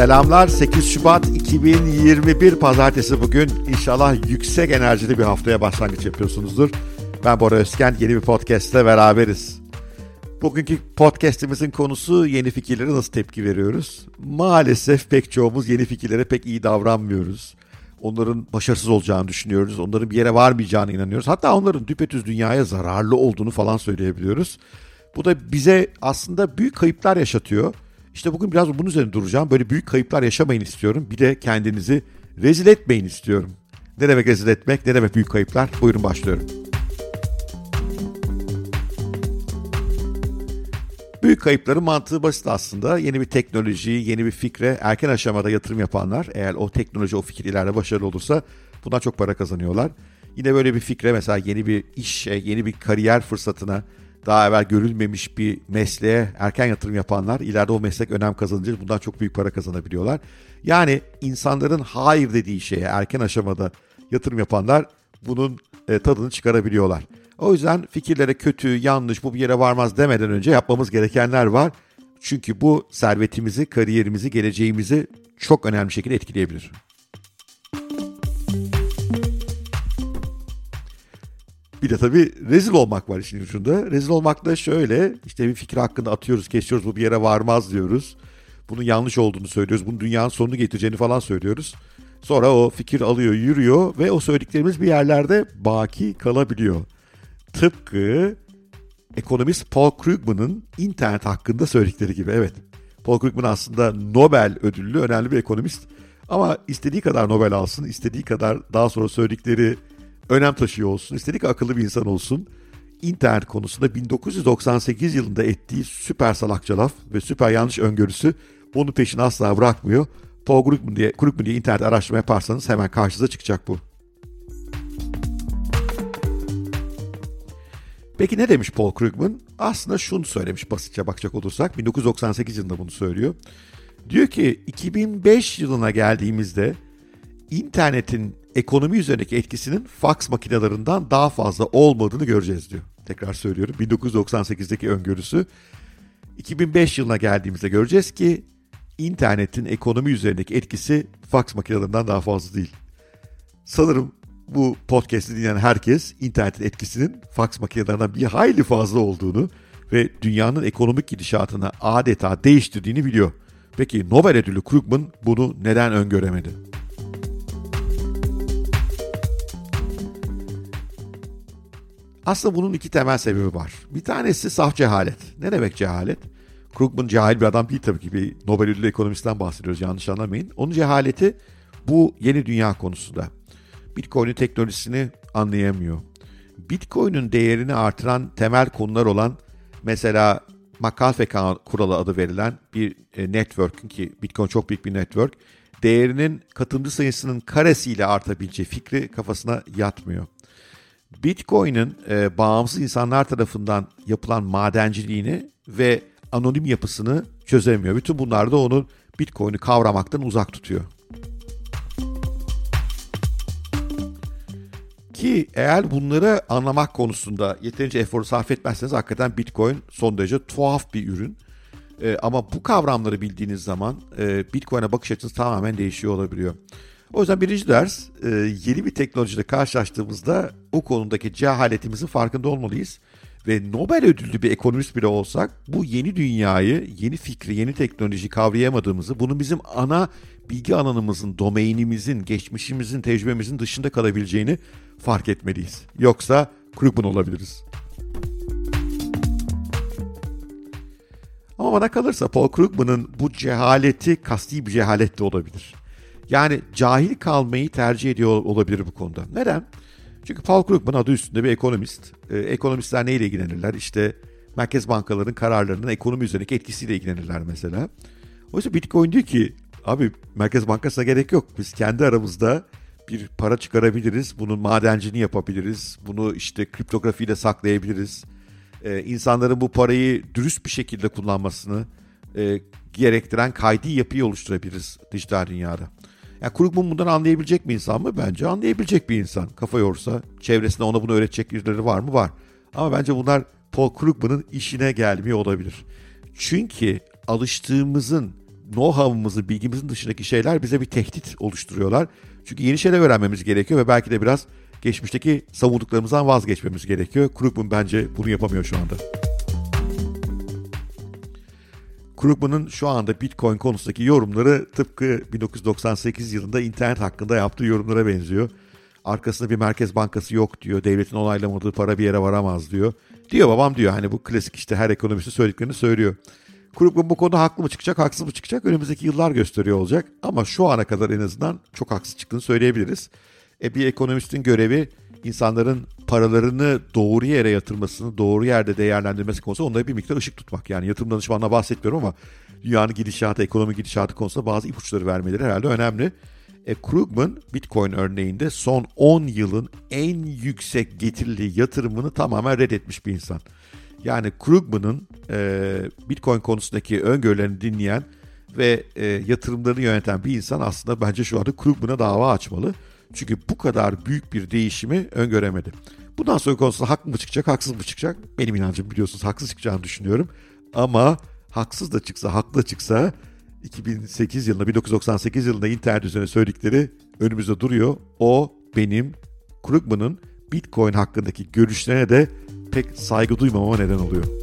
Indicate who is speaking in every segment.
Speaker 1: Selamlar 8 Şubat 2021 Pazartesi bugün. İnşallah yüksek enerjili bir haftaya başlangıç yapıyorsunuzdur. Ben Bora Özken yeni bir podcast ile beraberiz. Bugünkü podcastimizin konusu yeni fikirlere nasıl tepki veriyoruz? Maalesef pek çoğumuz yeni fikirlere pek iyi davranmıyoruz. Onların başarısız olacağını düşünüyoruz. Onların bir yere varmayacağını inanıyoruz. Hatta onların düpetüz dünyaya zararlı olduğunu falan söyleyebiliyoruz. Bu da bize aslında büyük kayıplar yaşatıyor. İşte bugün biraz bunun üzerine duracağım. Böyle büyük kayıplar yaşamayın istiyorum. Bir de kendinizi rezil etmeyin istiyorum. Ne demek rezil etmek, ne demek büyük kayıplar? Buyurun başlıyorum. Büyük kayıpların mantığı basit aslında. Yeni bir teknoloji, yeni bir fikre erken aşamada yatırım yapanlar eğer o teknoloji, o fikir ileride başarılı olursa bundan çok para kazanıyorlar. Yine böyle bir fikre mesela yeni bir işe, yeni bir kariyer fırsatına, daha evvel görülmemiş bir mesleğe erken yatırım yapanlar ileride o meslek önem kazanınca bundan çok büyük para kazanabiliyorlar. Yani insanların hayır dediği şeye erken aşamada yatırım yapanlar bunun e, tadını çıkarabiliyorlar. O yüzden fikirlere kötü, yanlış, bu bir yere varmaz demeden önce yapmamız gerekenler var. Çünkü bu servetimizi, kariyerimizi, geleceğimizi çok önemli şekilde etkileyebilir. Bir de tabii rezil olmak var işin ucunda. Rezil olmak da şöyle, işte bir fikir hakkında atıyoruz, kesiyoruz, bu bir yere varmaz diyoruz. Bunun yanlış olduğunu söylüyoruz, bunun dünyanın sonunu getireceğini falan söylüyoruz. Sonra o fikir alıyor, yürüyor ve o söylediklerimiz bir yerlerde baki kalabiliyor. Tıpkı ekonomist Paul Krugman'ın internet hakkında söyledikleri gibi. Evet, Paul Krugman aslında Nobel ödüllü önemli bir ekonomist. Ama istediği kadar Nobel alsın, istediği kadar daha sonra söyledikleri önem taşıyor olsun, kadar akıllı bir insan olsun. İnternet konusunda 1998 yılında ettiği süper salakça laf ve süper yanlış öngörüsü onun peşini asla bırakmıyor. Paul Krugman diye, Krugman diye internet araştırma yaparsanız hemen karşınıza çıkacak bu. Peki ne demiş Paul Krugman? Aslında şunu söylemiş basitçe bakacak olursak. 1998 yılında bunu söylüyor. Diyor ki 2005 yılına geldiğimizde internetin ekonomi üzerindeki etkisinin fax makinelerinden daha fazla olmadığını göreceğiz diyor. Tekrar söylüyorum 1998'deki öngörüsü. 2005 yılına geldiğimizde göreceğiz ki internetin ekonomi üzerindeki etkisi fax makinelerinden daha fazla değil. Sanırım bu podcast'i dinleyen herkes internetin etkisinin fax makinelerinden bir hayli fazla olduğunu ve dünyanın ekonomik gidişatını adeta değiştirdiğini biliyor. Peki Nobel ödüllü Krugman bunu neden öngöremedi? Aslında bunun iki temel sebebi var. Bir tanesi saf cehalet. Ne demek cehalet? Krugman cahil bir adam değil tabii ki. Bir Nobel ödüllü ekonomistten bahsediyoruz yanlış anlamayın. Onun cehaleti bu yeni dünya konusunda. Bitcoin'in teknolojisini anlayamıyor. Bitcoin'in değerini artıran temel konular olan mesela McAfee kuralı adı verilen bir e, network'ün ki Bitcoin çok büyük bir network değerinin katılımcı sayısının karesiyle artabileceği fikri kafasına yatmıyor. Bitcoin'in e, bağımsız insanlar tarafından yapılan madenciliğini ve anonim yapısını çözemiyor. Bütün bunlar da onun Bitcoin'i kavramaktan uzak tutuyor. Ki eğer bunları anlamak konusunda yeterince eforu sarf etmezseniz hakikaten Bitcoin son derece tuhaf bir ürün. Ee, ama bu kavramları bildiğiniz zaman e, Bitcoin'e bakış açınız tamamen değişiyor olabiliyor. O yüzden birinci ders e, yeni bir teknolojiyle karşılaştığımızda o konudaki cehaletimizin farkında olmalıyız. Ve Nobel ödüllü bir ekonomist bile olsak bu yeni dünyayı, yeni fikri, yeni teknoloji kavrayamadığımızı, bunun bizim ana bilgi alanımızın, domainimizin, geçmişimizin, tecrübemizin dışında kalabileceğini fark etmeliyiz. Yoksa Krugman olabiliriz. Ama bana kalırsa Paul Krugman'ın bu cehaleti kasti bir cehalet de olabilir. Yani cahil kalmayı tercih ediyor olabilir bu konuda. Neden? Çünkü Paul Krugman adı üstünde bir ekonomist. Ee, ekonomistler neyle ilgilenirler? İşte merkez bankaların kararlarının ekonomi üzerindeki etkisiyle ilgilenirler mesela. Oysa Bitcoin diyor ki abi merkez bankasına gerek yok. Biz kendi aramızda bir para çıkarabiliriz. Bunun madencini yapabiliriz. Bunu işte kriptografiyle saklayabiliriz. Ee, insanların bu parayı dürüst bir şekilde kullanmasını e, gerektiren kaydi yapıyı oluşturabiliriz dijital dünyada. Yani Krugman bundan anlayabilecek bir insan mı? Bence anlayabilecek bir insan. Kafa yorsa, çevresinde ona bunu öğretecek birileri var mı? Var. Ama bence bunlar Paul Krugman'ın işine gelmiyor olabilir. Çünkü alıştığımızın know-how'ımızın, bilgimizin dışındaki şeyler bize bir tehdit oluşturuyorlar. Çünkü yeni şeyler öğrenmemiz gerekiyor ve belki de biraz geçmişteki savunduklarımızdan vazgeçmemiz gerekiyor. Krugman bence bunu yapamıyor şu anda. Krugman'ın şu anda Bitcoin konusundaki yorumları tıpkı 1998 yılında internet hakkında yaptığı yorumlara benziyor. Arkasında bir merkez bankası yok diyor. Devletin onaylamadığı para bir yere varamaz diyor. Diyor babam diyor hani bu klasik işte her ekonomistin söylediklerini söylüyor. Krugman bu konuda haklı mı çıkacak, haksız mı çıkacak önümüzdeki yıllar gösteriyor olacak. Ama şu ana kadar en azından çok haksız çıktığını söyleyebiliriz. E, bir ekonomistin görevi insanların paralarını doğru yere yatırmasını, doğru yerde değerlendirmesi konusunda onlara bir miktar ışık tutmak. Yani yatırım danışmanına bahsetmiyorum ama dünyanın gidişatı, ekonomi gidişatı konusunda bazı ipuçları vermeleri herhalde önemli. E, Krugman Bitcoin örneğinde son 10 yılın en yüksek getirili yatırımını tamamen reddetmiş bir insan. Yani Krugman'ın e, Bitcoin konusundaki öngörülerini dinleyen ve e, yatırımlarını yöneten bir insan aslında bence şu anda Krugman'a dava açmalı. Çünkü bu kadar büyük bir değişimi öngöremedi. Bundan sonra konusunda haklı mı çıkacak, haksız mı çıkacak? Benim inancım biliyorsunuz haksız çıkacağını düşünüyorum. Ama haksız da çıksa, haklı da çıksa 2008 yılında, 1998 yılında internet üzerine söyledikleri önümüzde duruyor. O benim Krugman'ın Bitcoin hakkındaki görüşlerine de pek saygı duymamama neden oluyor.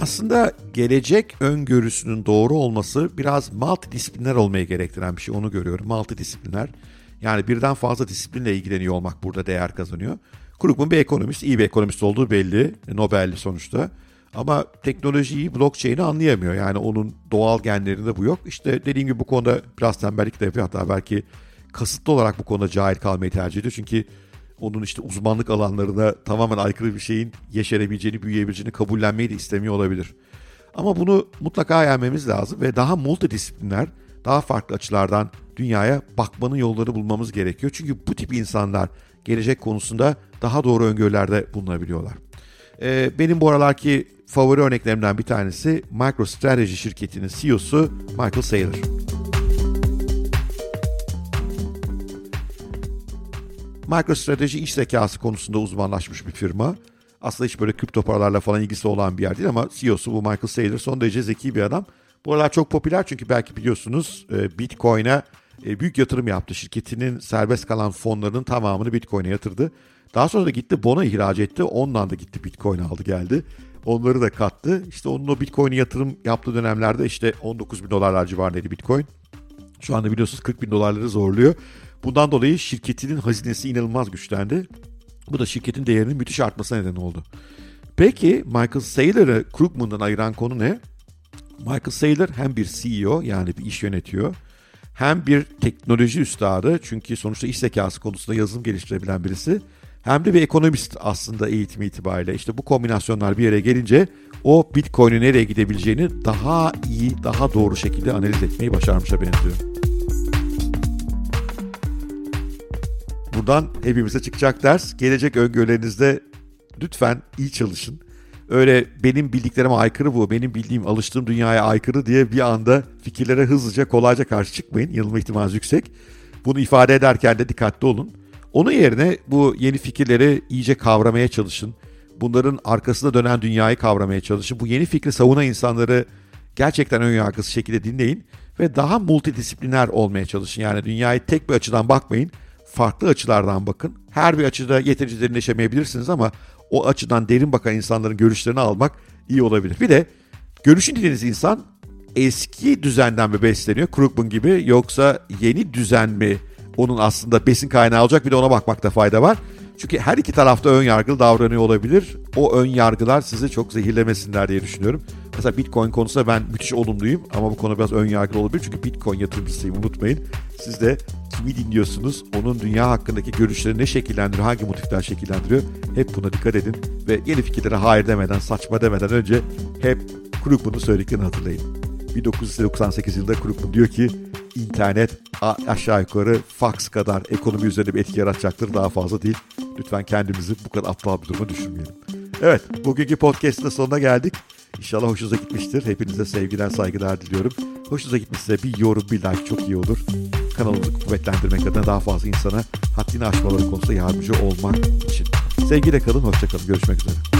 Speaker 1: Aslında gelecek öngörüsünün doğru olması biraz multidisipliner olmayı gerektiren bir şey. Onu görüyorum. Multidisipliner. Yani birden fazla disiplinle ilgileniyor olmak burada değer kazanıyor. Krugman bir ekonomist, iyi bir ekonomist olduğu belli. Nobel'li sonuçta. Ama teknolojiyi, blockchain'i anlayamıyor. Yani onun doğal genlerinde bu yok. İşte dediğim gibi bu konuda biraz tembellik de yapıyor. Hatta belki kasıtlı olarak bu konuda cahil kalmayı tercih ediyor. Çünkü onun işte uzmanlık alanlarına tamamen aykırı bir şeyin yeşerebileceğini, büyüyebileceğini kabullenmeyi de istemiyor olabilir. Ama bunu mutlaka yenmemiz lazım ve daha multidisipliner, daha farklı açılardan dünyaya bakmanın yolları bulmamız gerekiyor. Çünkü bu tip insanlar gelecek konusunda daha doğru öngörülerde bulunabiliyorlar. Ee, benim bu aralarki favori örneklerimden bir tanesi MicroStrategy şirketinin CEO'su Michael Saylor. MicroStrategy iş zekası konusunda uzmanlaşmış bir firma. Aslında hiç böyle kripto paralarla falan ilgisi olan bir yer değil ama CEO'su bu Michael Saylor son derece zeki bir adam. Bu aralar çok popüler çünkü belki biliyorsunuz e, Bitcoin'e e, büyük yatırım yaptı. Şirketinin serbest kalan fonlarının tamamını Bitcoin'e yatırdı. Daha sonra da gitti Bona ihraç etti. Ondan da gitti Bitcoin aldı geldi. Onları da kattı. İşte onun o Bitcoin'e yatırım yaptığı dönemlerde işte 19 bin dolarlar civarındaydı Bitcoin. Şu anda biliyorsunuz 40 bin dolarları zorluyor. Bundan dolayı şirketinin hazinesi inanılmaz güçlendi. Bu da şirketin değerinin müthiş artmasına neden oldu. Peki Michael Saylor'ı Krugman'dan ayıran konu ne? Michael Saylor hem bir CEO yani bir iş yönetiyor hem bir teknoloji üstadı çünkü sonuçta iş zekası konusunda yazılım geliştirebilen birisi hem de bir ekonomist aslında eğitim itibariyle. İşte bu kombinasyonlar bir yere gelince o Bitcoin'in nereye gidebileceğini daha iyi, daha doğru şekilde analiz etmeyi başarmışa benziyor. Buradan hepimize çıkacak ders. Gelecek öngörülerinizde lütfen iyi çalışın. Öyle benim bildiklerime aykırı bu, benim bildiğim, alıştığım dünyaya aykırı diye bir anda fikirlere hızlıca, kolayca karşı çıkmayın. Yanılma ihtimali yüksek. Bunu ifade ederken de dikkatli olun. Onun yerine bu yeni fikirleri iyice kavramaya çalışın. Bunların arkasında dönen dünyayı kavramaya çalışın. Bu yeni fikri savunan insanları gerçekten ön yargısız şekilde dinleyin ve daha multidisipliner olmaya çalışın. Yani dünyayı tek bir açıdan bakmayın farklı açılardan bakın. Her bir açıda yeterince derinleşemeyebilirsiniz ama o açıdan derin bakan insanların görüşlerini almak iyi olabilir. Bir de görüşün dediğiniz insan eski düzenden mi besleniyor Krugman gibi yoksa yeni düzen mi onun aslında besin kaynağı olacak bir de ona bakmakta fayda var. Çünkü her iki tarafta ön yargılı davranıyor olabilir. O ön yargılar sizi çok zehirlemesinler diye düşünüyorum. Mesela Bitcoin konusunda ben müthiş olumluyum ama bu konu biraz ön yargılı olabilir. Çünkü Bitcoin yatırımcısıyım unutmayın. Siz de kimi dinliyorsunuz, onun dünya hakkındaki görüşleri ne şekillendiriyor, hangi motifler şekillendiriyor hep buna dikkat edin. Ve yeni fikirlere hayır demeden, saçma demeden önce hep Krugman'ın söylediklerini hatırlayın. 1998 yılında Krugman diyor ki internet aşağı yukarı fax kadar ekonomi üzerinde bir etki yaratacaktır daha fazla değil. Lütfen kendimizi bu kadar aptal bir duruma düşünmeyelim. Evet bugünkü podcast'ın sonuna geldik. İnşallah hoşunuza gitmiştir. Hepinize sevgiler saygılar diliyorum. Hoşunuza gitmişse bir yorum bir like çok iyi olur. Kanalımızı kuvvetlendirmek adına daha fazla insana haddini aşmaları konusunda yardımcı olmak için. Sevgiyle kalın, hoşçakalın. Görüşmek üzere.